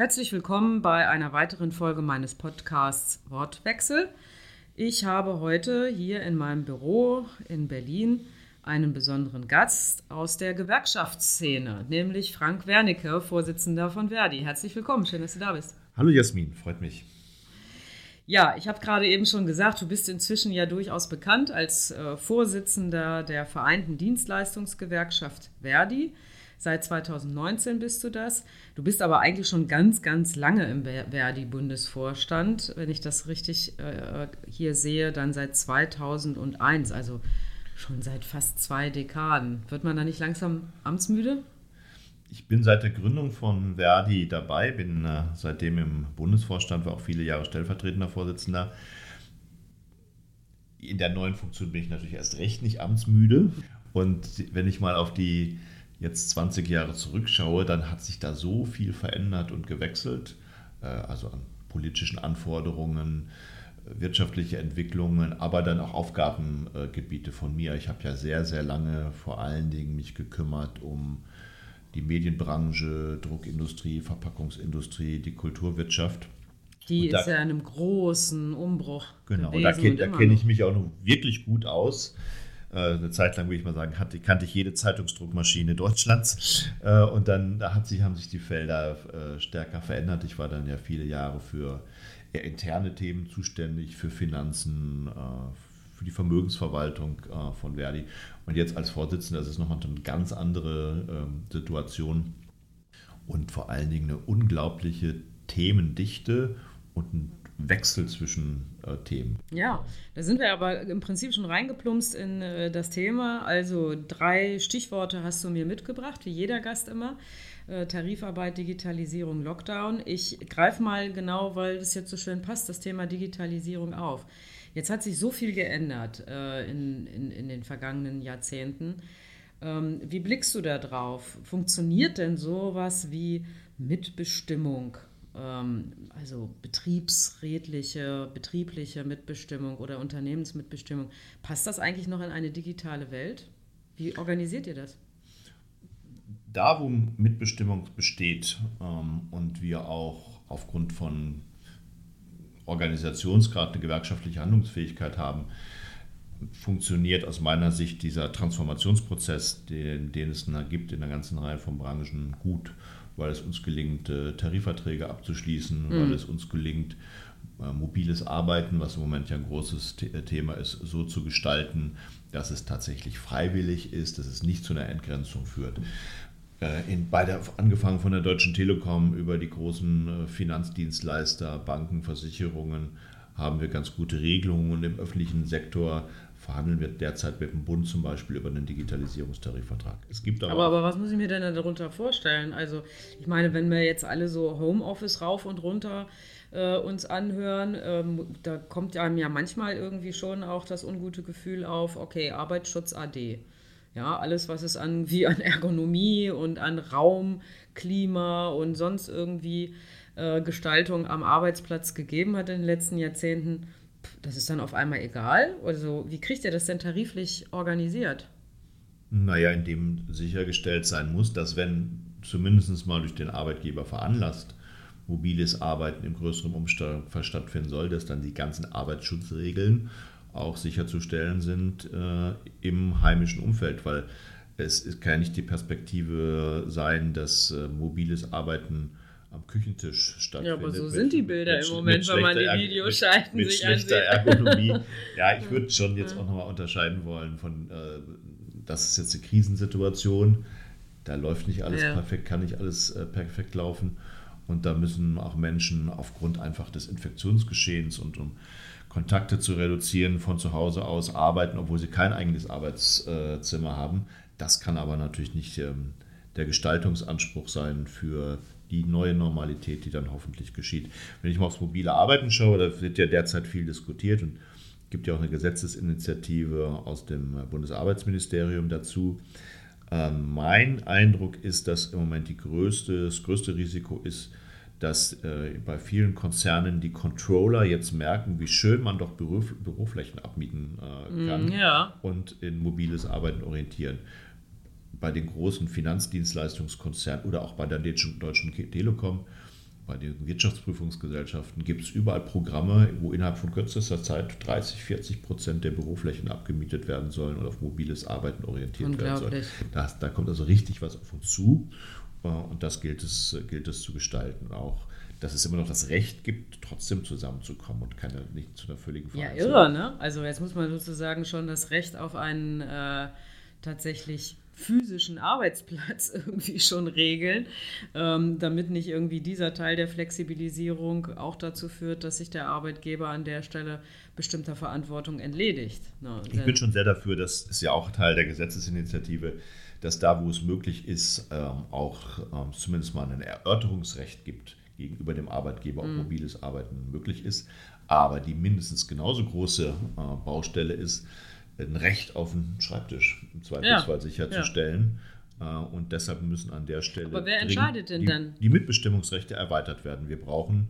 Herzlich willkommen bei einer weiteren Folge meines Podcasts Wortwechsel. Ich habe heute hier in meinem Büro in Berlin einen besonderen Gast aus der Gewerkschaftsszene, nämlich Frank Wernicke, Vorsitzender von Verdi. Herzlich willkommen, schön, dass du da bist. Hallo Jasmin, freut mich. Ja, ich habe gerade eben schon gesagt, du bist inzwischen ja durchaus bekannt als äh, Vorsitzender der Vereinten Dienstleistungsgewerkschaft Verdi. Seit 2019 bist du das. Du bist aber eigentlich schon ganz, ganz lange im Verdi-Bundesvorstand. Wenn ich das richtig äh, hier sehe, dann seit 2001, also schon seit fast zwei Dekaden. Wird man da nicht langsam amtsmüde? Ich bin seit der Gründung von Verdi dabei, bin äh, seitdem im Bundesvorstand, war auch viele Jahre stellvertretender Vorsitzender. In der neuen Funktion bin ich natürlich erst recht nicht amtsmüde. Und wenn ich mal auf die jetzt 20 Jahre zurückschaue, dann hat sich da so viel verändert und gewechselt, äh, also an politischen Anforderungen, wirtschaftliche Entwicklungen, aber dann auch Aufgabengebiete von mir. Ich habe ja sehr, sehr lange vor allen Dingen mich gekümmert um die Medienbranche, Druckindustrie, Verpackungsindustrie, die Kulturwirtschaft. Die da, ist ja in einem großen Umbruch. Genau, da, da kenne ich mich auch noch wirklich gut aus. Äh, eine Zeit lang, würde ich mal sagen, hatte, kannte ich jede Zeitungsdruckmaschine Deutschlands. Äh, und dann da hat sich, haben sich die Felder äh, stärker verändert. Ich war dann ja viele Jahre für eher interne Themen zuständig, für Finanzen, für die Vermögensverwaltung von Verdi. Und jetzt als Vorsitzender ist es nochmal eine ganz andere ähm, Situation und vor allen Dingen eine unglaubliche Themendichte und ein Wechsel zwischen äh, Themen. Ja, da sind wir aber im Prinzip schon reingeplumpst in äh, das Thema. Also drei Stichworte hast du mir mitgebracht, wie jeder Gast immer. Äh, Tarifarbeit, Digitalisierung, Lockdown. Ich greife mal genau, weil das jetzt so schön passt, das Thema Digitalisierung auf. Jetzt hat sich so viel geändert äh, in, in, in den vergangenen Jahrzehnten. Ähm, wie blickst du da drauf? Funktioniert denn sowas wie Mitbestimmung ähm, also betriebsrätliche, betriebliche Mitbestimmung oder Unternehmensmitbestimmung, passt das eigentlich noch in eine digitale Welt? Wie organisiert ihr das? Da, wo Mitbestimmung besteht ähm, und wir auch aufgrund von Organisationsgrad eine gewerkschaftliche Handlungsfähigkeit haben, funktioniert aus meiner Sicht dieser Transformationsprozess, den, den es gibt in der ganzen Reihe von Branchen, gut weil es uns gelingt, äh, Tarifverträge abzuschließen, mhm. weil es uns gelingt, äh, mobiles Arbeiten, was im Moment ja ein großes äh, Thema ist, so zu gestalten, dass es tatsächlich freiwillig ist, dass es nicht zu einer Entgrenzung führt. In, bei der, angefangen von der Deutschen Telekom über die großen Finanzdienstleister, Banken, Versicherungen haben wir ganz gute Regelungen und im öffentlichen Sektor verhandeln wir derzeit mit dem Bund zum Beispiel über einen Digitalisierungstarifvertrag. Es gibt aber, aber, aber was muss ich mir denn darunter vorstellen? Also ich meine, wenn wir jetzt alle so Homeoffice rauf und runter äh, uns anhören, ähm, da kommt einem ja manchmal irgendwie schon auch das ungute Gefühl auf, okay, Arbeitsschutz AD. Ja, alles, was es an, wie an Ergonomie und an Raum, Klima und sonst irgendwie äh, Gestaltung am Arbeitsplatz gegeben hat in den letzten Jahrzehnten, das ist dann auf einmal egal? Also, wie kriegt ihr das denn tariflich organisiert? Naja, indem sichergestellt sein muss, dass wenn zumindest mal durch den Arbeitgeber veranlasst, mobiles Arbeiten im größeren Umstand stattfinden soll, dass dann die ganzen Arbeitsschutzregeln auch sicherzustellen sind äh, im heimischen Umfeld, weil es kann ja nicht die Perspektive sein, dass äh, mobiles Arbeiten am Küchentisch stattfindet. Ja, aber so mit, sind die Bilder mit, im Moment, wenn man die Videoschalten mit, mit sich schlechter Ergonomie. ja, ich würde schon jetzt auch nochmal unterscheiden wollen von, äh, das ist jetzt eine Krisensituation, da läuft nicht alles ja. perfekt, kann nicht alles äh, perfekt laufen. Und da müssen auch Menschen aufgrund einfach des Infektionsgeschehens und um Kontakte zu reduzieren, von zu Hause aus arbeiten, obwohl sie kein eigenes Arbeitszimmer haben. Das kann aber natürlich nicht ähm, der Gestaltungsanspruch sein für die neue Normalität, die dann hoffentlich geschieht. Wenn ich mal aufs mobile Arbeiten schaue, da wird ja derzeit viel diskutiert und es gibt ja auch eine Gesetzesinitiative aus dem Bundesarbeitsministerium dazu. Ähm, mein Eindruck ist, dass im Moment größte, das größte Risiko ist, dass äh, bei vielen Konzernen die Controller jetzt merken, wie schön man doch Bürofl Büroflächen abmieten äh, kann mm, ja. und in mobiles Arbeiten orientieren bei den großen Finanzdienstleistungskonzernen oder auch bei der Deutschen Telekom bei den Wirtschaftsprüfungsgesellschaften gibt es überall Programme, wo innerhalb von kürzester Zeit 30, 40 Prozent der Büroflächen abgemietet werden sollen und auf mobiles Arbeiten orientiert werden sollen. Da, da kommt also richtig was auf uns zu äh, und das gilt es, gilt es zu gestalten. Auch dass es immer noch das Recht gibt, trotzdem zusammenzukommen und keine, nicht zu einer völligen Verein Ja, irre, ne? Also jetzt muss man sozusagen schon das Recht auf einen äh, tatsächlich physischen Arbeitsplatz irgendwie schon regeln, ähm, damit nicht irgendwie dieser Teil der Flexibilisierung auch dazu führt, dass sich der Arbeitgeber an der Stelle bestimmter Verantwortung entledigt. Ne? Ich bin schon sehr dafür, das ist ja auch Teil der Gesetzesinitiative, dass da, wo es möglich ist, ähm, auch ähm, zumindest mal ein Erörterungsrecht gibt gegenüber dem Arbeitgeber, ob mhm. mobiles Arbeiten möglich ist. Aber die mindestens genauso große äh, Baustelle ist, ein Recht auf den Schreibtisch im Zweifelsfall ja. sicherzustellen. Ja. Äh, und deshalb müssen an der Stelle. Aber wer entscheidet denn die, dann? Die Mitbestimmungsrechte erweitert werden. Wir brauchen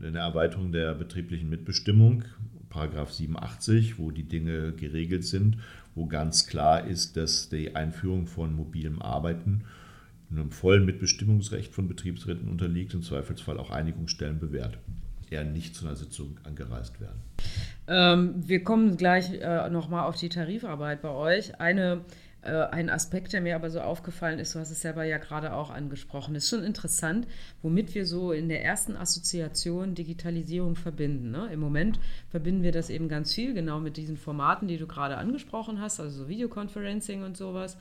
eine Erweiterung der betrieblichen Mitbestimmung, Paragraph 87, wo die Dinge geregelt sind, wo ganz klar ist, dass die Einführung von mobilem Arbeiten einem vollen Mitbestimmungsrecht von Betriebsräten unterliegt, im Zweifelsfall auch Einigungsstellen bewährt. Eher nicht zu einer Sitzung angereist werden. Ähm, wir kommen gleich äh, nochmal auf die Tarifarbeit bei euch. Eine, äh, ein Aspekt, der mir aber so aufgefallen ist, du hast es selber ja gerade auch angesprochen, ist schon interessant, womit wir so in der ersten Assoziation Digitalisierung verbinden. Ne? Im Moment verbinden wir das eben ganz viel, genau mit diesen Formaten, die du gerade angesprochen hast, also so Videoconferencing und sowas.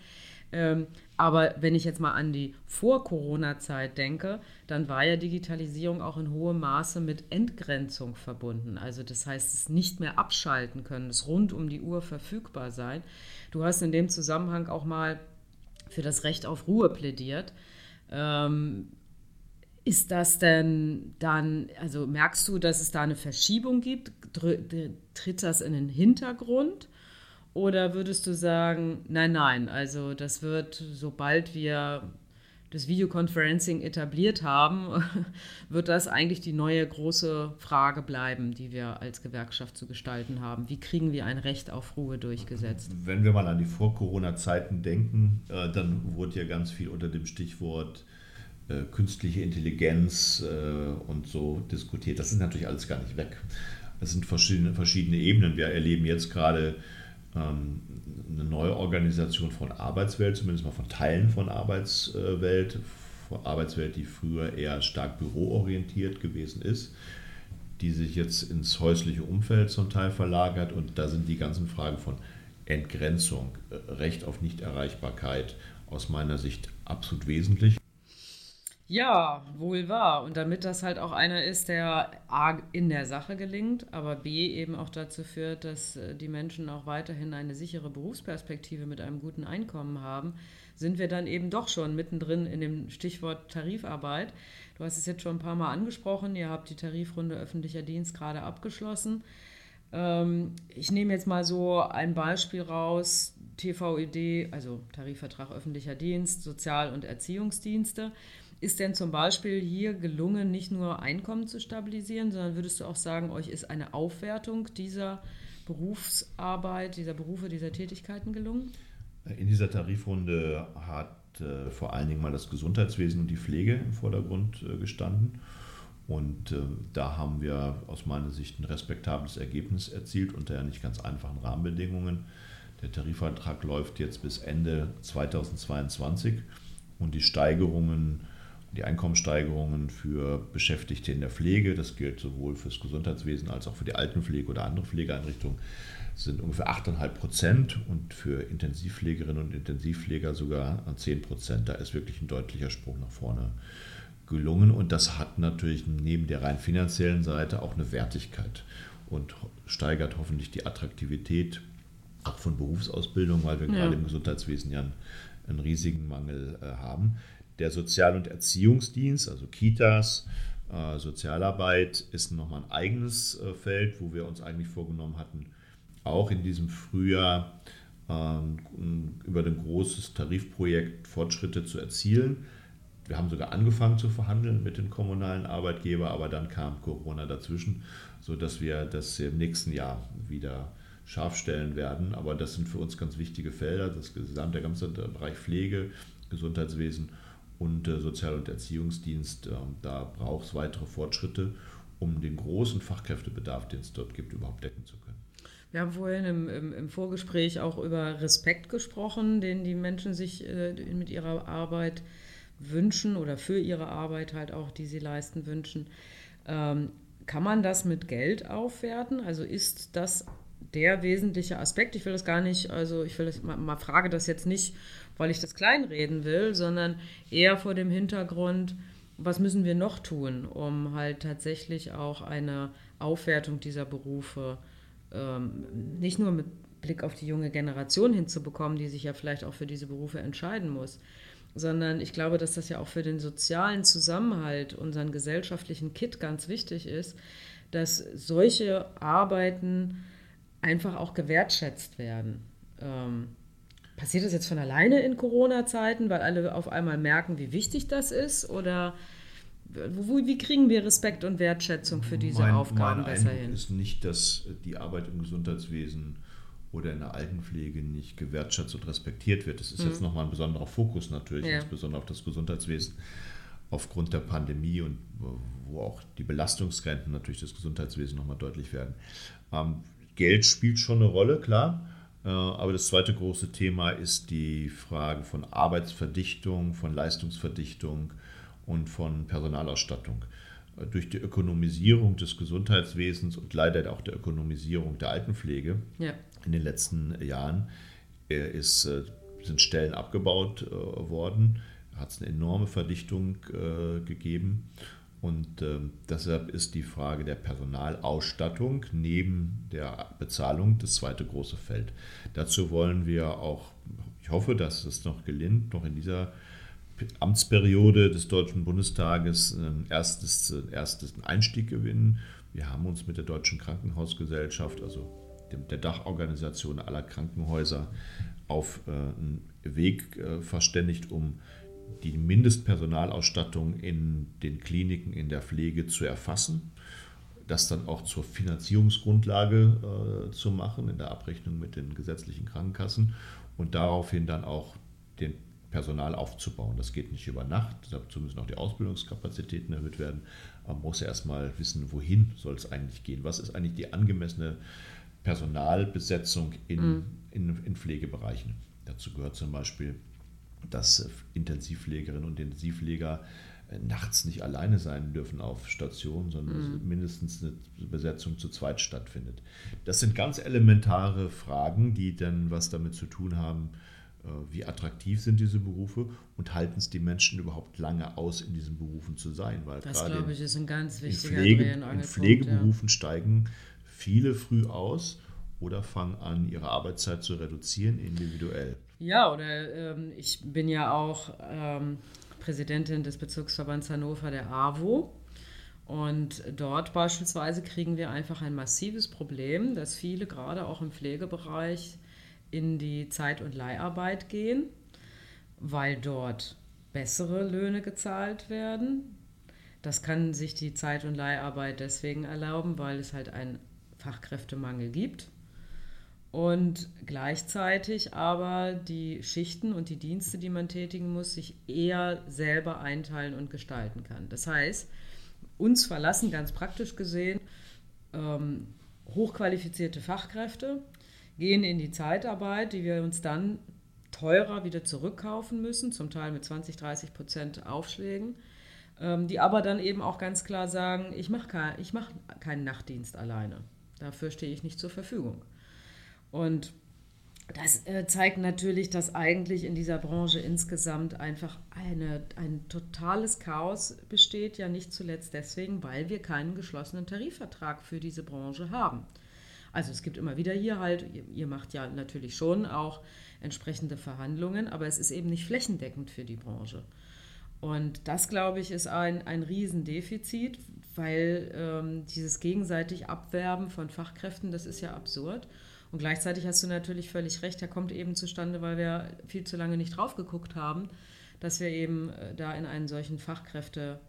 Ähm, aber wenn ich jetzt mal an die Vor-Corona-Zeit denke, dann war ja Digitalisierung auch in hohem Maße mit Entgrenzung verbunden. Also das heißt, es nicht mehr abschalten können, es rund um die Uhr verfügbar sein. Du hast in dem Zusammenhang auch mal für das Recht auf Ruhe plädiert. Ähm, ist das denn dann, also merkst du, dass es da eine Verschiebung gibt? Tritt das in den Hintergrund? Oder würdest du sagen, nein, nein, also das wird, sobald wir das Videoconferencing etabliert haben, wird das eigentlich die neue große Frage bleiben, die wir als Gewerkschaft zu gestalten haben. Wie kriegen wir ein Recht auf Ruhe durchgesetzt? Wenn wir mal an die Vor-Corona-Zeiten denken, äh, dann wurde ja ganz viel unter dem Stichwort äh, künstliche Intelligenz äh, und so diskutiert. Das ist natürlich alles gar nicht weg. Es sind verschiedene, verschiedene Ebenen. Wir erleben jetzt gerade eine neue Organisation von Arbeitswelt, zumindest mal von Teilen von Arbeitswelt, von Arbeitswelt, die früher eher stark büroorientiert gewesen ist, die sich jetzt ins häusliche Umfeld zum Teil verlagert und da sind die ganzen Fragen von Entgrenzung, äh, Recht auf Nichterreichbarkeit aus meiner Sicht absolut wesentlich. Ja, wohl wahr. Und damit das halt auch einer ist, der A in der Sache gelingt, aber B eben auch dazu führt, dass äh, die Menschen auch weiterhin eine sichere Berufsperspektive mit einem guten Einkommen haben, sind wir dann eben doch schon mittendrin in dem Stichwort Tarifarbeit. Du hast es jetzt schon ein paar Mal angesprochen, ihr habt die Tarifrunde öffentlicher Dienst gerade abgeschlossen. Ähm, ich nehme jetzt mal so ein Beispiel raus, TVED, also Tarifvertrag öffentlicher Dienst, Sozial- und Erziehungsdienste. Ist denn zum Beispiel hier gelungen, nicht nur Einkommen zu stabilisieren, sondern würdest du auch sagen, euch ist eine Aufwertung dieser Berufsarbeit, dieser Berufe, dieser Tätigkeiten gelungen? In dieser Tarifrunde hat äh, vor allen Dingen mal das Gesundheitswesen und die Pflege im Vordergrund äh, gestanden. Und äh, da haben wir aus meiner Sicht ein respektables Ergebnis erzielt unter ja nicht ganz einfachen Rahmenbedingungen. Der Tarifvertrag läuft jetzt bis Ende 2022 und die Steigerungen die Einkommenssteigerungen für Beschäftigte in der Pflege, das gilt sowohl fürs Gesundheitswesen als auch für die Altenpflege oder andere Pflegeeinrichtungen, sind ungefähr 8,5 Prozent und für Intensivpflegerinnen und Intensivpfleger sogar 10 Prozent. Da ist wirklich ein deutlicher Sprung nach vorne gelungen und das hat natürlich neben der rein finanziellen Seite auch eine Wertigkeit und steigert hoffentlich die Attraktivität auch von Berufsausbildung, weil wir ja. gerade im Gesundheitswesen ja einen, einen riesigen Mangel äh, haben. Der Sozial- und Erziehungsdienst, also Kitas, äh, Sozialarbeit, ist nochmal ein eigenes äh, Feld, wo wir uns eigentlich vorgenommen hatten, auch in diesem Frühjahr ähm, über ein großes Tarifprojekt Fortschritte zu erzielen. Wir haben sogar angefangen zu verhandeln mit den kommunalen Arbeitgebern, aber dann kam Corona dazwischen, sodass wir das im nächsten Jahr wieder scharf stellen werden. Aber das sind für uns ganz wichtige Felder, das gesamte, der ganze Bereich Pflege, Gesundheitswesen und äh, Sozial- und Erziehungsdienst. Äh, da braucht es weitere Fortschritte, um den großen Fachkräftebedarf, den es dort gibt, überhaupt decken zu können. Wir haben vorhin im, im, im Vorgespräch auch über Respekt gesprochen, den die Menschen sich äh, mit ihrer Arbeit wünschen oder für ihre Arbeit halt auch, die sie leisten, wünschen. Ähm, kann man das mit Geld aufwerten? Also ist das der wesentliche Aspekt? Ich will das gar nicht, also ich will das mal, mal frage das jetzt nicht, weil ich das kleinreden will, sondern eher vor dem Hintergrund, was müssen wir noch tun, um halt tatsächlich auch eine Aufwertung dieser Berufe ähm, nicht nur mit Blick auf die junge Generation hinzubekommen, die sich ja vielleicht auch für diese Berufe entscheiden muss, sondern ich glaube, dass das ja auch für den sozialen Zusammenhalt, unseren gesellschaftlichen Kit ganz wichtig ist, dass solche Arbeiten einfach auch gewertschätzt werden. Ähm, passiert das jetzt von alleine in Corona-Zeiten, weil alle auf einmal merken, wie wichtig das ist? Oder wie kriegen wir Respekt und Wertschätzung für diese mein, Aufgaben mein besser Eindruck hin? ist nicht, dass die Arbeit im Gesundheitswesen oder in der Altenpflege nicht gewertschätzt und respektiert wird. Das ist mhm. jetzt nochmal ein besonderer Fokus natürlich, ja. insbesondere auf das Gesundheitswesen aufgrund der Pandemie und wo auch die Belastungsgrenzen natürlich des Gesundheitswesens nochmal deutlich werden. Ähm, Geld spielt schon eine Rolle, klar. Äh, aber das zweite große Thema ist die Frage von Arbeitsverdichtung, von Leistungsverdichtung und von Personalausstattung. Äh, durch die Ökonomisierung des Gesundheitswesens und leider auch der Ökonomisierung der Altenpflege ja in den letzten Jahren ist, äh, sind Stellen abgebaut worden, hat es eine enorme Verdichtung gegeben. Und äh, deshalb ist die Frage der Personalausstattung neben der Bezahlung das zweite große Feld. Dazu wollen wir auch, ich hoffe, dass es noch gelingt, noch in dieser Amtsperiode des Deutschen Bundestages ein erstes, erstes Einstieg gewinnen. Wir haben uns mit der Deutschen Krankenhausgesellschaft, also der Dachorganisation aller Krankenhäuser auf äh, einen Weg äh, verständigt, um die Mindestpersonalausstattung in den Kliniken, in der Pflege zu erfassen, das dann auch zur Finanzierungsgrundlage äh, zu machen in der Abrechnung mit den gesetzlichen Krankenkassen und daraufhin dann auch den Personal aufzubauen. Das geht nicht über Nacht, dazu müssen auch die Ausbildungskapazitäten erhöht werden. Man muss ja erstmal wissen, wohin soll es eigentlich gehen. Was ist eigentlich die angemessene Personalbesetzung in, mhm. in, in Pflegebereichen. Dazu gehört zum Beispiel, dass Intensivpflegerinnen und Intensivpfleger äh, nachts nicht alleine sein dürfen auf Station, sondern mhm. mindestens eine Besetzung zu zweit stattfindet. Das sind ganz elementare Fragen, die dann was damit zu tun haben, äh, wie attraktiv sind diese Berufe und halten es die Menschen überhaupt lange aus, in diesen Berufen zu sein? Weil das, glaube ich, ist ein ganz wichtiger in, Pflege, in Pflegeberufen ja. steigen viele früh aus oder fangen an, ihre Arbeitszeit zu reduzieren, individuell. Ja, oder ähm, ich bin ja auch ähm, Präsidentin des Bezirksverbands Hannover der AWO. Und dort beispielsweise kriegen wir einfach ein massives Problem, dass viele gerade auch im Pflegebereich in die Zeit- und Leiharbeit gehen, weil dort bessere Löhne gezahlt werden. Das kann sich die Zeit- und Leiharbeit deswegen erlauben, weil es halt ein Fachkräftemangel gibt und gleichzeitig aber die Schichten und die Dienste, die man tätigen muss, sich eher selber einteilen und gestalten kann. Das heißt, uns verlassen ganz praktisch gesehen ähm, hochqualifizierte Fachkräfte, gehen in die Zeitarbeit, die wir uns dann teurer wieder zurückkaufen müssen, zum Teil mit 20, 30 Prozent Aufschlägen, ähm, die aber dann eben auch ganz klar sagen, ich mache kein, mach keinen Nachtdienst alleine. Dafür stehe ich nicht zur Verfügung. Und das äh, zeigt natürlich, dass eigentlich in dieser Branche insgesamt einfach eine, ein totales Chaos besteht, ja nicht zuletzt deswegen, weil wir keinen geschlossenen Tarifvertrag für diese Branche haben. Also es gibt immer wieder hier halt, ihr, ihr macht ja natürlich schon auch entsprechende Verhandlungen, aber es ist eben nicht flächendeckend für die Branche. Und das, glaube ich, ist ein, ein Riesendefizit, weil ähm, dieses gegenseitig Abwerben von Fachkräften, das ist ja absurd. Und gleichzeitig hast du natürlich völlig recht, der kommt eben zustande, weil wir viel zu lange nicht drauf geguckt haben, dass wir eben äh, da in einen solchen Fachkräftemangel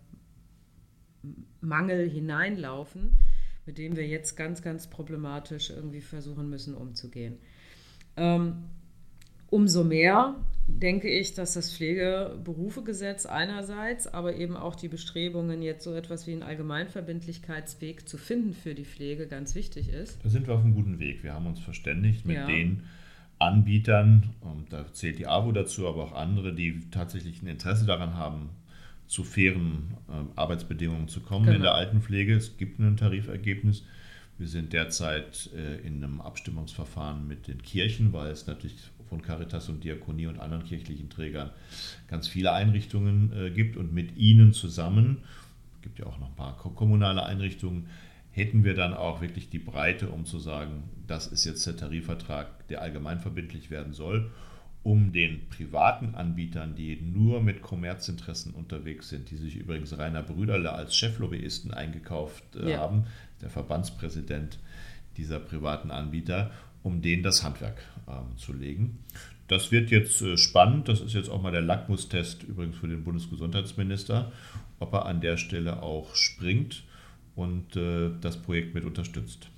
hineinlaufen, mit dem wir jetzt ganz, ganz problematisch irgendwie versuchen müssen umzugehen. Ähm, umso mehr denke ich, dass das Pflegeberufegesetz einerseits, aber eben auch die Bestrebungen, jetzt so etwas wie einen Allgemeinverbindlichkeitsweg zu finden für die Pflege, ganz wichtig ist. Da sind wir auf einem guten Weg. Wir haben uns verständigt mit ja. den Anbietern, und da zählt die AWO dazu, aber auch andere, die tatsächlich ein Interesse daran haben, zu fairen äh, Arbeitsbedingungen zu kommen genau. in der Altenpflege. Es gibt ein Tarifergebnis. Wir sind derzeit äh, in einem Abstimmungsverfahren mit den Kirchen, weil es natürlich von Caritas und Diakonie und anderen kirchlichen Trägern ganz viele Einrichtungen äh, gibt und mit ihnen zusammen, es gibt ja auch noch ein paar kommunale Einrichtungen, hätten wir dann auch wirklich die Breite, um zu sagen, das ist jetzt der Tarifvertrag, der allgemeinverbindlich werden soll, um den privaten Anbietern, die nur mit Kommerzinteressen unterwegs sind, die sich übrigens Rainer Brüderle als Cheflobbyisten eingekauft äh, ja. haben, der Verbandspräsident dieser privaten Anbieter, um denen das Handwerk äh, zu legen. Das wird jetzt äh, spannend. Das ist jetzt auch mal der Lackmustest übrigens für den Bundesgesundheitsminister, ob er an der Stelle auch springt und äh, das Projekt mit unterstützt.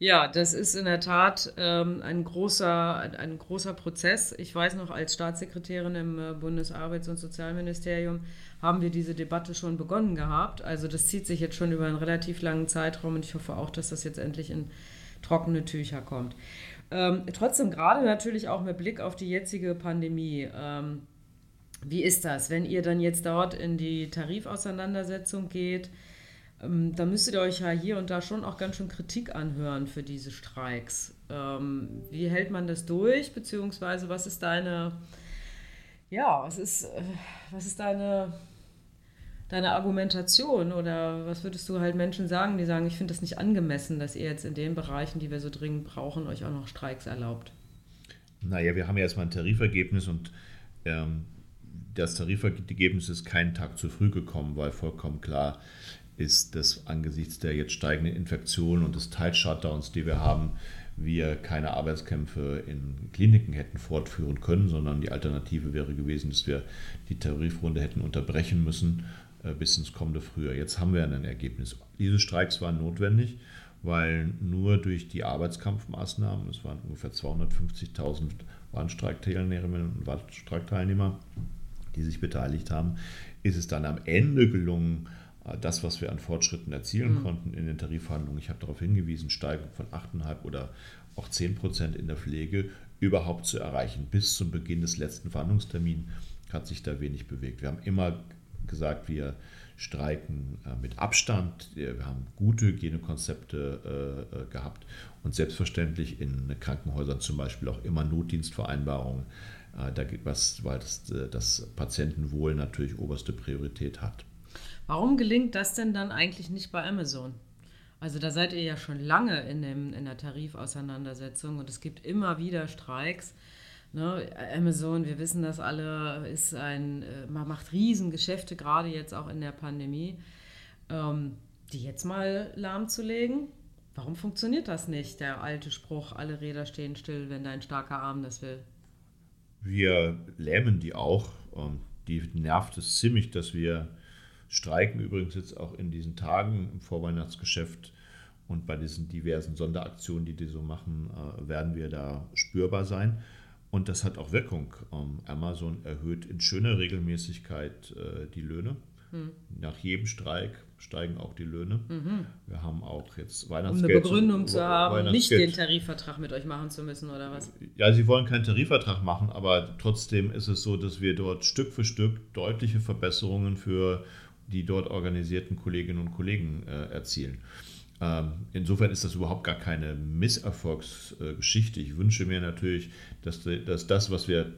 Ja, das ist in der Tat ähm, ein, großer, ein großer Prozess. Ich weiß noch, als Staatssekretärin im äh, Bundesarbeits- und Sozialministerium haben wir diese Debatte schon begonnen gehabt. Also das zieht sich jetzt schon über einen relativ langen Zeitraum und ich hoffe auch, dass das jetzt endlich in trockene Tücher kommt. Ähm, trotzdem gerade natürlich auch mit Blick auf die jetzige Pandemie. Ähm, wie ist das, wenn ihr dann jetzt dort in die Tarifauseinandersetzung geht? Ähm, da müsstet ihr euch ja hier und da schon auch ganz schön Kritik anhören für diese Streiks. Ähm, wie hält man das durch? Beziehungsweise was ist deine, ja, was ist, äh, was ist deine deine Argumentation oder was würdest du halt Menschen sagen, die sagen, ich finde das nicht angemessen, dass ihr jetzt in den Bereichen, die wir so dringend brauchen, euch auch noch Streiks erlaubt? Naja, wir haben ja erstmal ein Tarifergebnis und ähm, das Tarifergebnis ist keinen Tag zu früh gekommen, weil vollkommen klar ist, dass angesichts der jetzt steigenden Infektionen und des Teil-Shutdowns, die wir haben, wir keine Arbeitskämpfe in Kliniken hätten fortführen können, sondern die Alternative wäre gewesen, dass wir die Tarifrunde hätten unterbrechen müssen äh, bis ins kommende Frühjahr. Jetzt haben wir ein Ergebnis. Diese Streiks waren notwendig, weil nur durch die Arbeitskampfmaßnahmen, es waren ungefähr 250.000 Warnstreikteilnehmerinnen und Warnstreikteilnehmer, die sich beteiligt haben, ist es dann am Ende gelungen, das, was wir an Fortschritten erzielen mhm. konnten in den Tarifverhandlungen, ich habe darauf hingewiesen, Steigerung von 8,5 oder auch 10 Prozent in der Pflege überhaupt zu erreichen. Bis zum Beginn des letzten Verhandlungstermins hat sich da wenig bewegt. Wir haben immer gesagt, wir streiken äh, mit Abstand. Wir haben gute Hygienekonzepte äh, äh, gehabt und selbstverständlich in Krankenhäusern zum Beispiel auch immer Notdienstvereinbarungen, da, was, weil das, das Patientenwohl natürlich oberste Priorität hat. Warum gelingt das denn dann eigentlich nicht bei Amazon? Also da seid ihr ja schon lange in, dem, in der Tarifauseinandersetzung und es gibt immer wieder Streiks. Ne, Amazon, wir wissen das alle, ist ein, äh, man macht Riesengeschäfte, gerade jetzt auch in der Pandemie. Ähm, die jetzt mal lahmzulegen, warum funktioniert das nicht? Der alte Spruch, alle Räder stehen still, wenn dein starker Arm das will. Wir lähmen die auch. Ähm, die nervt es ziemlich, dass wir streiken. Übrigens jetzt auch in diesen Tagen im Vorweihnachtsgeschäft und bei diesen diversen Sonderaktionen, die die so machen, äh, werden wir da spürbar sein. Und das hat auch Wirkung. Ähm, Amazon erhöht in schöner Regelmäßigkeit äh, die Löhne. Hm. Nach jedem Streik steigen auch die Löhne. Mhm. Wir haben auch jetzt Weihnachtsgeld. Um eine Begründung zu haben, nicht den Tarifvertrag mit euch machen zu müssen oder was? Ja, sie wollen keinen Tarifvertrag machen, aber trotzdem ist es so, dass wir dort Stück für Stück deutliche Verbesserungen für die dort organisierten Kolleginnen und Kollegen äh, erzielen. Ähm, insofern ist das überhaupt gar keine Misserfolgsgeschichte. Ich wünsche mir natürlich, dass, dass das, was wir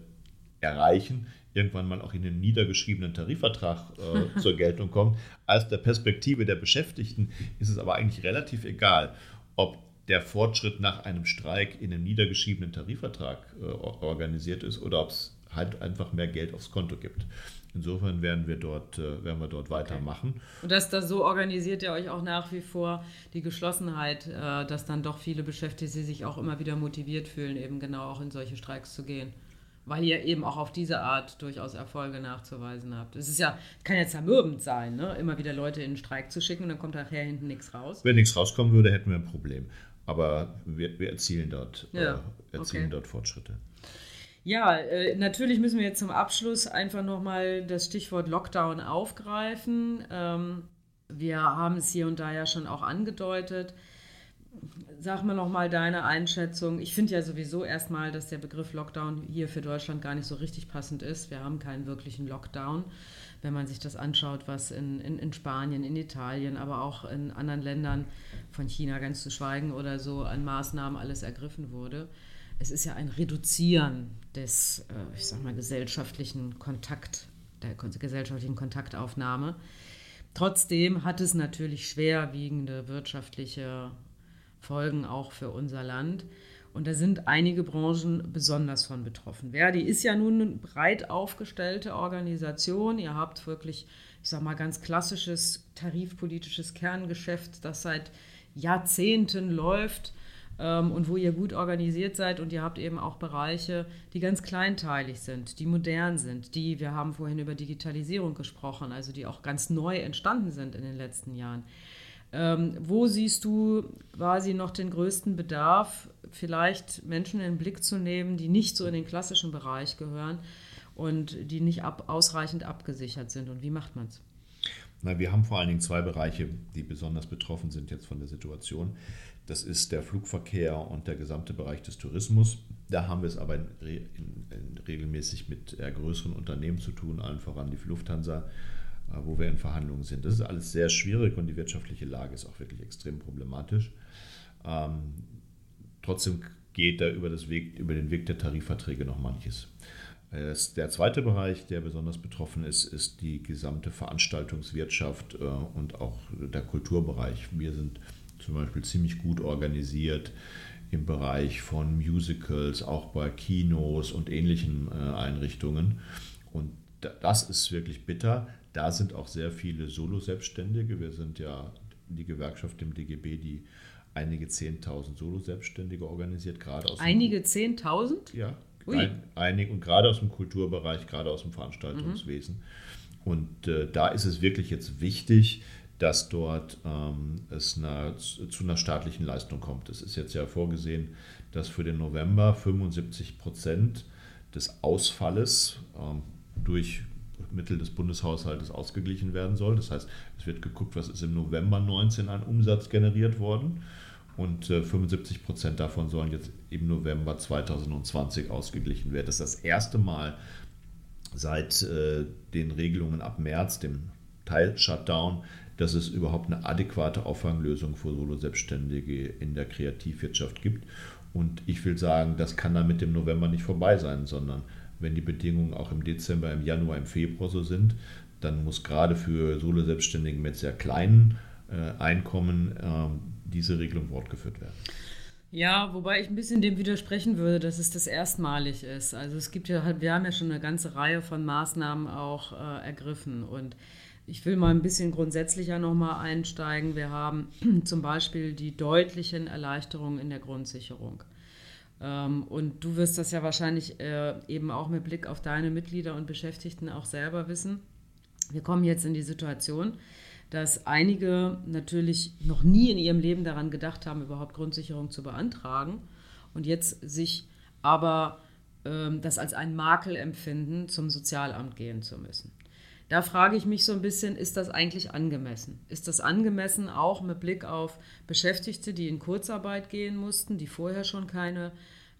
erreichen, irgendwann mal auch in den niedergeschriebenen Tarifvertrag äh, zur Geltung kommt. Aus der Perspektive der Beschäftigten ist es aber eigentlich relativ egal, ob der Fortschritt nach einem Streik in einem niedergeschriebenen Tarifvertrag äh, organisiert ist oder ob es halt einfach mehr Geld aufs Konto gibt. Insofern werden wir dort, äh, werden wir dort weitermachen. Okay. Und das, das so organisiert ihr euch auch nach wie vor die Geschlossenheit, äh, dass dann doch viele Beschäftigte sich auch immer wieder motiviert fühlen, eben genau auch in solche Streiks zu gehen. Weil ihr eben auch auf diese Art durchaus Erfolge nachzuweisen habt. Es ist ja, kann ja zermürbend sein, ne? immer wieder Leute in den Streik zu schicken und dann kommt nachher hinten nichts raus. Wenn nichts rauskommen würde, hätten wir ein Problem. aber wir, wir erzielen, dort, ja, äh, erzielen okay. dort Fortschritte. Ja, äh, natürlich müssen wir jetzt zum Abschluss einfach nochmal das Stichwort Lockdown aufgreifen. Ähm, wir haben es hier und da ja schon auch angedeutet. Sag mal nochmal deine Einschätzung. Ich finde ja sowieso erstmal, dass der Begriff Lockdown hier für Deutschland gar nicht so richtig passend ist. Wir haben keinen wirklichen Lockdown, wenn man sich das anschaut, was in, in, in Spanien, in Italien, aber auch in anderen Ländern, von China ganz zu schweigen oder so, an Maßnahmen alles ergriffen wurde es ist ja ein Reduzieren des, äh, ich sag mal, gesellschaftlichen Kontakt, der gesellschaftlichen Kontaktaufnahme. Trotzdem hat es natürlich schwerwiegende wirtschaftliche Folgen auch für unser Land. Und da sind einige Branchen besonders von betroffen. Verdi ist ja nun eine breit aufgestellte Organisation. Ihr habt wirklich, ich sag mal, ganz klassisches tarifpolitisches Kerngeschäft, das seit Jahrzehnten läuft ähm, und wo ihr gut organisiert seid und ihr habt eben auch Bereiche, die ganz kleinteilig sind, die modern sind, die, wir haben vorhin über Digitalisierung gesprochen, also die auch ganz neu entstanden sind in den letzten Jahren. Ähm, wo siehst du quasi noch den größten Bedarf, vielleicht Menschen in den Blick zu nehmen, die nicht so in den klassischen Bereich gehören und die nicht ab, ausreichend abgesichert sind? Und wie macht man es? Na, wir haben vor allen Dingen zwei Bereiche, die besonders betroffen sind jetzt von der Situation. Das ist der Flugverkehr und der gesamte Bereich des Tourismus. Da haben wir es aber in, in, in regelmäßig mit eher größeren Unternehmen zu tun, allen voran die Lufthansa, äh, wo wir in Verhandlungen sind. Das ist alles sehr schwierig und die wirtschaftliche Lage ist auch wirklich extrem problematisch. Ähm, trotzdem geht da über, Weg, über den Weg der Tarifverträge noch manches. Äh, der zweite Bereich, der besonders betroffen ist, ist die gesamte Veranstaltungswirtschaft äh, und auch der Kulturbereich. Wir sind zum Beispiel ziemlich gut organisiert im Bereich von Musicals, auch bei Kinos und ähnlichen äh, Einrichtungen. Und das ist wirklich bitter. Da sind auch sehr viele Solo-Selbstständige. Wir sind ja die Gewerkschaft im DGB, die einige 10.000 Solo-Selbstständige organisiert, gerade aus Einige 10.000? Ja, ein, einige und gerade aus dem Kulturbereich, gerade aus dem Veranstaltungswesen. Mhm. Und äh, da ist es wirklich jetzt wichtig, dass dort ähm, es eine, zu einer staatlichen Leistung kommt. Es ist jetzt ja vorgesehen, dass für den November 75 Prozent des Ausfalles ähm, durch Mittel des Bundeshaushaltes ausgeglichen werden soll. Das heißt, es wird geguckt, was ist im November 19 an Umsatz generiert worden. Und äh, 75 Prozent davon sollen jetzt im November 2020 ausgeglichen werden. Das ist das erste Mal seit äh, den Regelungen ab März, dem Teil-Shutdown, dass es überhaupt eine adäquate Auffanglösung für Solo-Selbstständige in der Kreativwirtschaft gibt. Und ich will sagen, das kann dann mit dem November nicht vorbei sein, sondern wenn die Bedingungen auch im Dezember, im Januar, im Februar so sind, dann muss gerade für Solo-Selbstständigen mit sehr kleinen äh, Einkommen äh, diese Regelung fortgeführt werden. Ja, wobei ich ein bisschen dem widersprechen würde, dass es das erstmalig ist. Also es gibt ja, wir haben ja schon eine ganze Reihe von Maßnahmen auch äh, ergriffen und ich will mal ein bisschen grundsätzlicher nochmal einsteigen. Wir haben zum Beispiel die deutlichen Erleichterungen in der Grundsicherung. Ähm, und du wirst das ja wahrscheinlich äh, eben auch mit Blick auf deine Mitglieder und Beschäftigten auch selber wissen. Wir kommen jetzt in die Situation, dass einige natürlich noch nie in ihrem Leben daran gedacht haben, überhaupt Grundsicherung zu beantragen und jetzt sich aber ähm, das als einen Makel empfinden, zum Sozialamt gehen zu müssen. Da frage ich mich so ein bisschen, ist das eigentlich angemessen? Ist das angemessen auch mit Blick auf Beschäftigte, die in Kurzarbeit gehen mussten, die vorher schon keine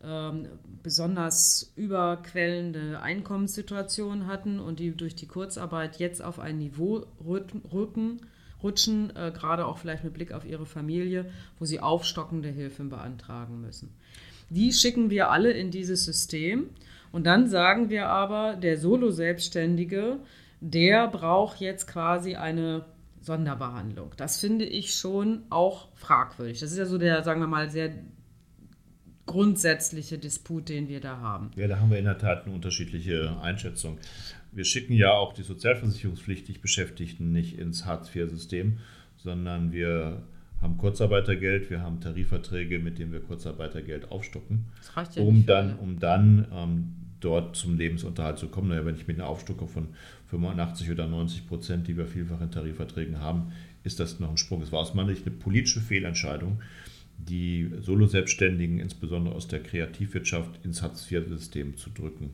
ähm, besonders überquellende Einkommenssituation hatten und die durch die Kurzarbeit jetzt auf ein Niveau rücken, rutschen, äh, gerade auch vielleicht mit Blick auf ihre Familie, wo sie aufstockende Hilfen beantragen müssen. Die schicken wir alle in dieses System und dann sagen wir aber, der Solo-Selbstständige, der braucht jetzt quasi eine Sonderbehandlung. Das finde ich schon auch fragwürdig. Das ist ja so der, sagen wir mal, sehr grundsätzliche Disput, den wir da haben. Ja, da haben wir in der Tat eine unterschiedliche Einschätzung. Wir schicken ja auch die sozialversicherungspflichtig Beschäftigten nicht ins Hartz-IV-System, sondern wir haben Kurzarbeitergeld, wir haben Tarifverträge, mit denen wir Kurzarbeitergeld aufstocken, ja um, dann, um dann ähm, dort zum Lebensunterhalt zu kommen. Naja, wenn ich mit einer Aufstockung von 85 oder 90 Prozent, die wir vielfach in Tarifverträgen haben, ist das noch ein Sprung. Es war aus meiner Sicht eine politische Fehlentscheidung, die Solo-Selbstständigen, insbesondere aus der Kreativwirtschaft, ins Hartz-IV-System zu drücken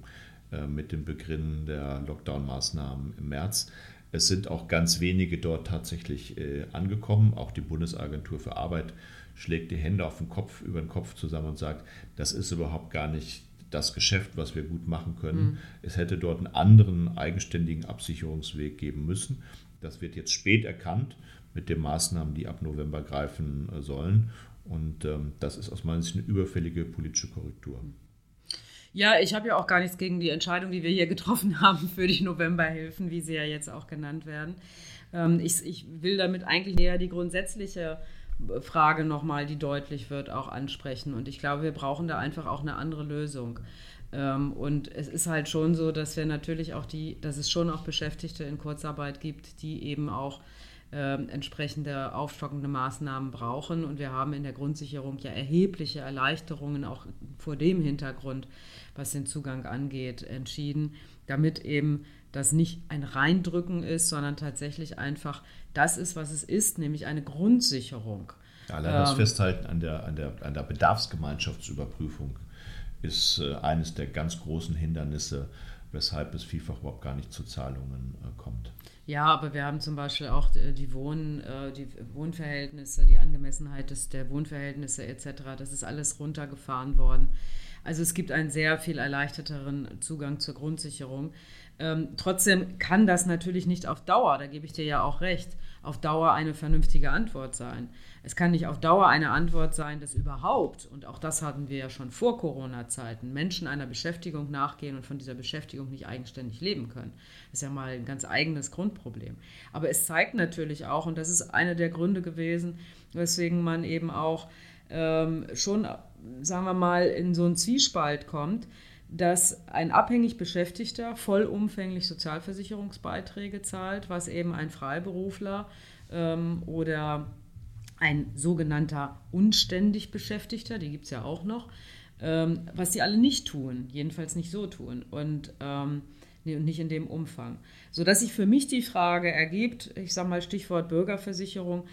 äh, mit dem Beginn der Lockdown-Maßnahmen im März. Es sind auch ganz wenige dort tatsächlich äh, angekommen. Auch die Bundesagentur für Arbeit schlägt die Hände auf den Kopf, über den Kopf zusammen und sagt, das ist überhaupt gar nicht das Geschäft, was wir gut machen können. Mhm. Es hätte dort einen anderen eigenständigen Absicherungsweg geben müssen. Das wird jetzt spät erkannt mit den Maßnahmen, die ab November greifen äh, sollen. Und ähm, das ist aus meiner Sicht eine überfällige politische Korrektur. Ja, ich habe ja auch gar nichts gegen die Entscheidung, die wir hier getroffen haben für die Novemberhilfen, wie sie ja jetzt auch genannt werden. Ähm, ich, ich will damit eigentlich eher die grundsätzliche Frage nochmal, die deutlich wird, auch ansprechen. Und ich glaube, wir brauchen da einfach auch eine andere Lösung. Ähm, und es ist halt schon so, dass wir natürlich auch die, dass es schon auch Beschäftigte in Kurzarbeit gibt, die eben auch äh, entsprechende aufstockende Maßnahmen brauchen. Und wir haben in der Grundsicherung ja erhebliche Erleichterungen auch vor dem Hintergrund, was den Zugang angeht, entschieden, damit eben das nicht ein Reindrücken ist, sondern tatsächlich einfach das ist, was es ist, nämlich eine Grundsicherung. allein das ähm, Festhalten an der, an, der, an der Bedarfsgemeinschaftsüberprüfung ist äh, eines der ganz großen Hindernisse, weshalb es vielfach überhaupt gar nicht zu Zahlungen äh, kommt. Ja, aber wir haben zum Beispiel auch äh, die, Wohn, die Wohnverhältnisse, die Angemessenheit des, der Wohnverhältnisse etc. Das ist alles runtergefahren worden. Also es gibt einen sehr viel erleichterteren Zugang zur Grundsicherung. Ähm, trotzdem kann das natürlich nicht auf Dauer, da gebe ich dir ja auch recht, auf Dauer eine vernünftige Antwort sein. Es kann nicht auf Dauer eine Antwort sein, dass überhaupt, und auch das hatten wir ja schon vor Corona-Zeiten, Menschen einer Beschäftigung nachgehen und von dieser Beschäftigung nicht eigenständig leben können. Das ist ja mal ein ganz eigenes Grundproblem. Aber es zeigt natürlich auch, und das ist einer der Gründe gewesen, weswegen man eben auch ähm, schon, sagen wir mal, in so einen Zwiespalt kommt, dass ein abhängig Beschäftigter vollumfänglich Sozialversicherungsbeiträge zahlt, was eben ein Freiberufler ähm, oder ein sogenannter unständig Beschäftigter, die gibt es ja auch noch, ähm, was sie alle nicht tun, jedenfalls nicht so tun und ähm, nicht in dem Umfang. Sodass sich für mich die Frage ergibt, ich sage mal Stichwort Bürgerversicherung,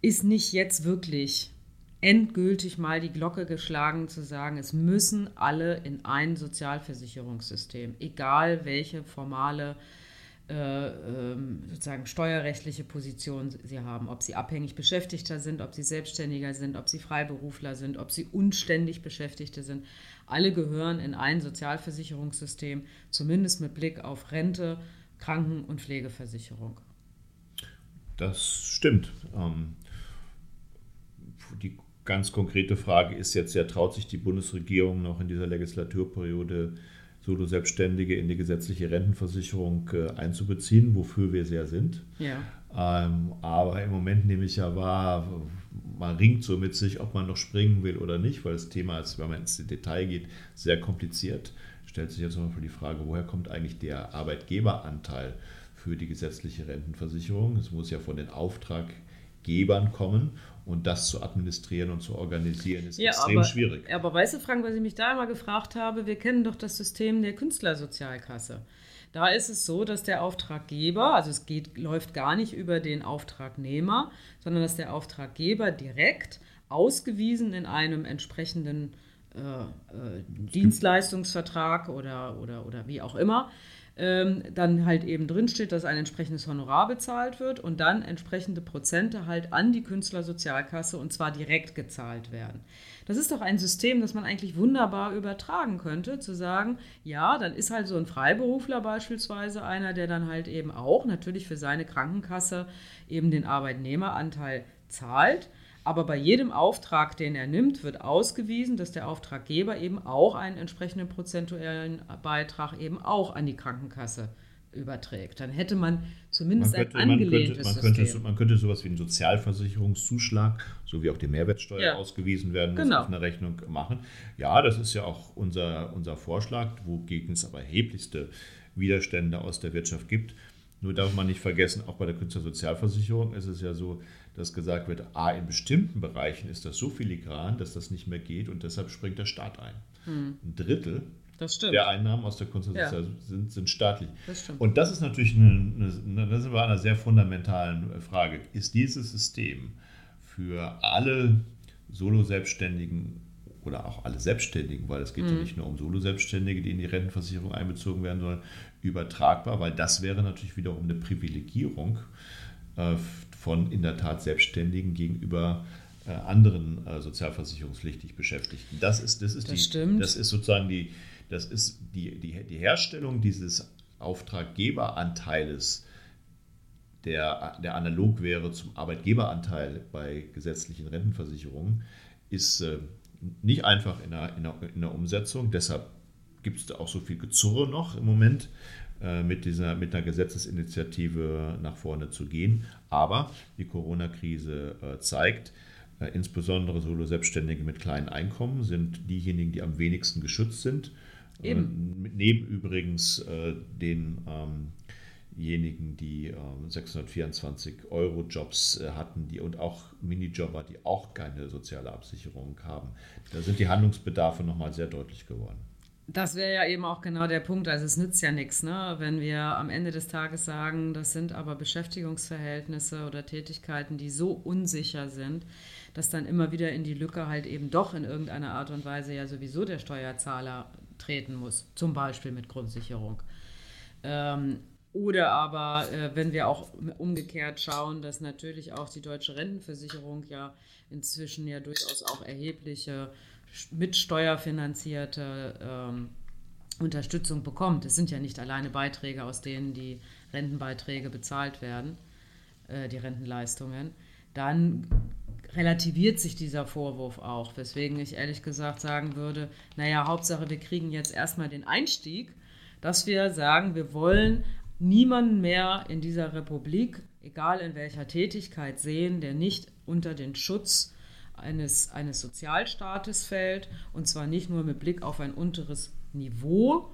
ist nicht jetzt wirklich endgültig mal die Glocke geschlagen zu sagen, es müssen alle in ein Sozialversicherungssystem, egal welche formale äh, ähm, sozusagen steuerrechtliche Position sie haben, ob sie abhängig Beschäftigter sind, ob sie Selbstständiger sind, ob sie Freiberufler sind, ob sie unständig Beschäftigte sind. Alle gehören in ein Sozialversicherungssystem, zumindest mit Blick auf Rente, Kranken- und Pflegeversicherung. Das stimmt. Ähm, die ganz konkrete Frage ist jetzt ja, traut sich die Bundesregierung noch in dieser Legislaturperiode Solo-Selbstständige in die gesetzliche Rentenversicherung äh, einzubeziehen, wofür wir sehr sind. Ja. Ähm, aber im Moment nehme ich ja wahr, man ringt so mit sich, ob man noch springen will oder nicht, weil das Thema ist, wenn man ins Detail geht, sehr kompliziert. Stellt sich jetzt Beispiel die Frage, woher kommt eigentlich der Arbeitgeberanteil für die gesetzliche Rentenversicherung? Es muss ja von den Auftraggebern kommen und das zu administrieren und zu organisieren, ist ja, extrem aber, schwierig. Aber weißt du, Frank, was ich mich da immer gefragt habe, wir kennen doch das System der Künstlersozialkasse. Da ist es so, dass der Auftraggeber, also es geht, läuft gar nicht über den Auftragnehmer, sondern dass der Auftraggeber direkt ausgewiesen in einem entsprechenden äh, äh, Dienstleistungsvertrag oder, oder, oder wie auch immer ähm, dann halt eben drinsteht, dass ein entsprechendes Honorar bezahlt wird und dann entsprechende Prozente halt an die Künstlersozialkasse und zwar direkt gezahlt werden. Das ist doch ein System, das man eigentlich wunderbar übertragen könnte, zu sagen, ja, dann ist halt so ein Freiberufler beispielsweise einer, der dann halt eben auch natürlich für seine Krankenkasse eben den Arbeitnehmeranteil zahlt aber bei jedem Auftrag, den er nimmt, wird ausgewiesen, dass der Auftraggeber eben auch einen entsprechenden prozentuellen Beitrag eben auch an die Krankenkasse überträgt. Dann hätte man zumindest man könnte, ein angelehntes man könnte, man könnte, man könnte sowas wie einen Sozialversicherungszuschlag, so wie auch die Mehrwertsteuer ja. ausgewiesen werden muss, genau. auf einer Rechnung machen. Ja, das ist ja auch unser, unser Vorschlag, wogegen es aber erheblichste Widerstände aus der Wirtschaft gibt. Nur darf man nicht vergessen, auch bei der Künstlersozialversicherung ist es ja so, dass gesagt wird, a, in bestimmten Bereichen ist das so filigran, dass das nicht mehr geht und deshalb springt der Staat ein. Hm. Ein Drittel der Einnahmen aus der Kunstsozial ja. sind, sind staatlich. Das und das ist natürlich eine, eine, das ist einer sehr fundamentalen Frage. Ist dieses System für alle Solo-Selbstständigen oder auch alle Selbstständigen, weil es geht mhm. ja nicht nur um Solo-Selbstständige, die in die Rentenversicherung einbezogen werden sollen, übertragbar, weil das wäre natürlich wiederum eine Privilegierung äh, von in der Tat Selbstständigen gegenüber äh, anderen äh, sozialversicherungspflichtig Beschäftigten. Das ist, das ist, das die, stimmt. das ist sozusagen die, das ist die, die, die Herstellung dieses Auftraggeberanteiles, der, der analog wäre zum Arbeitgeberanteil bei gesetzlichen Rentenversicherungen, ist äh, nicht einfach in der, in der, in der Umsetzung. Deshalb gibt es da auch so viel Gezurre noch im Moment, äh, mit, dieser, mit einer Gesetzesinitiative nach vorne zu gehen. Aber die Corona-Krise äh, zeigt, äh, insbesondere Solo-Selbstständige mit kleinen Einkommen sind diejenigen, die am wenigsten geschützt sind. Eben. neben übrigens den diejenigen, die 624 Euro Jobs hatten die, und auch Minijobber, die auch keine soziale Absicherung haben. Da sind die Handlungsbedarfe nochmal sehr deutlich geworden. Das wäre ja eben auch genau der Punkt. Also es nützt ja nichts, ne? wenn wir am Ende des Tages sagen, das sind aber Beschäftigungsverhältnisse oder Tätigkeiten, die so unsicher sind, dass dann immer wieder in die Lücke halt eben doch in irgendeiner Art und Weise ja sowieso der Steuerzahler treten muss, zum Beispiel mit Grundsicherung. Ähm, oder aber, äh, wenn wir auch umgekehrt schauen, dass natürlich auch die deutsche Rentenversicherung ja inzwischen ja durchaus auch erhebliche mit steuerfinanzierte ähm, Unterstützung bekommt. Es sind ja nicht alleine Beiträge, aus denen die Rentenbeiträge bezahlt werden, äh, die Rentenleistungen. Dann relativiert sich dieser Vorwurf auch, weswegen ich ehrlich gesagt sagen würde, naja, Hauptsache, wir kriegen jetzt erstmal den Einstieg, dass wir sagen, wir wollen niemanden mehr in dieser Republik, egal in welcher Tätigkeit, sehen, der nicht unter den Schutz eines, eines Sozialstaates fällt, und zwar nicht nur mit Blick auf ein unteres Niveau,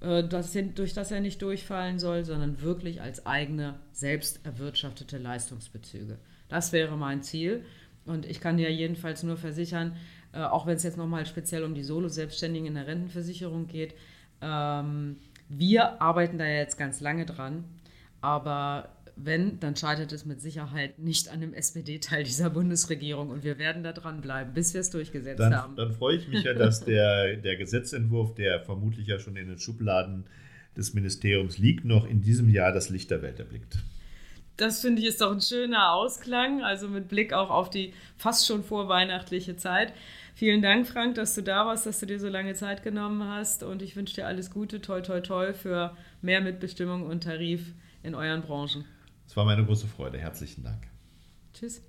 äh, das, durch das er nicht durchfallen soll, sondern wirklich als eigene, selbst erwirtschaftete Leistungsbezüge. Das wäre mein Ziel. Und ich kann dir jedenfalls nur versichern, äh, auch wenn es jetzt nochmal speziell um die Solo-Selbstständigen in der Rentenversicherung geht, ähm, wir arbeiten da jetzt ganz lange dran, aber wenn, dann scheitert es mit Sicherheit nicht an dem SPD-Teil dieser Bundesregierung und wir werden da dranbleiben, bis wir es durchgesetzt dann, haben. Dann freue ich mich ja, dass der, der Gesetzentwurf, der vermutlich ja schon in den Schubladen des Ministeriums liegt, noch in diesem Jahr das Licht der Welt erblickt. Das finde ich ist doch ein schöner Ausklang, also mit Blick auch auf die fast schon vorweihnachtliche Zeit. Vielen Dank, Frank, dass du da warst, dass du dir so lange Zeit genommen hast und ich wünsche dir alles Gute, toi, toi, toi für mehr Mitbestimmung und Tarif in euren Branchen. Es war meine große Freude. Herzlichen Dank. Tschüss.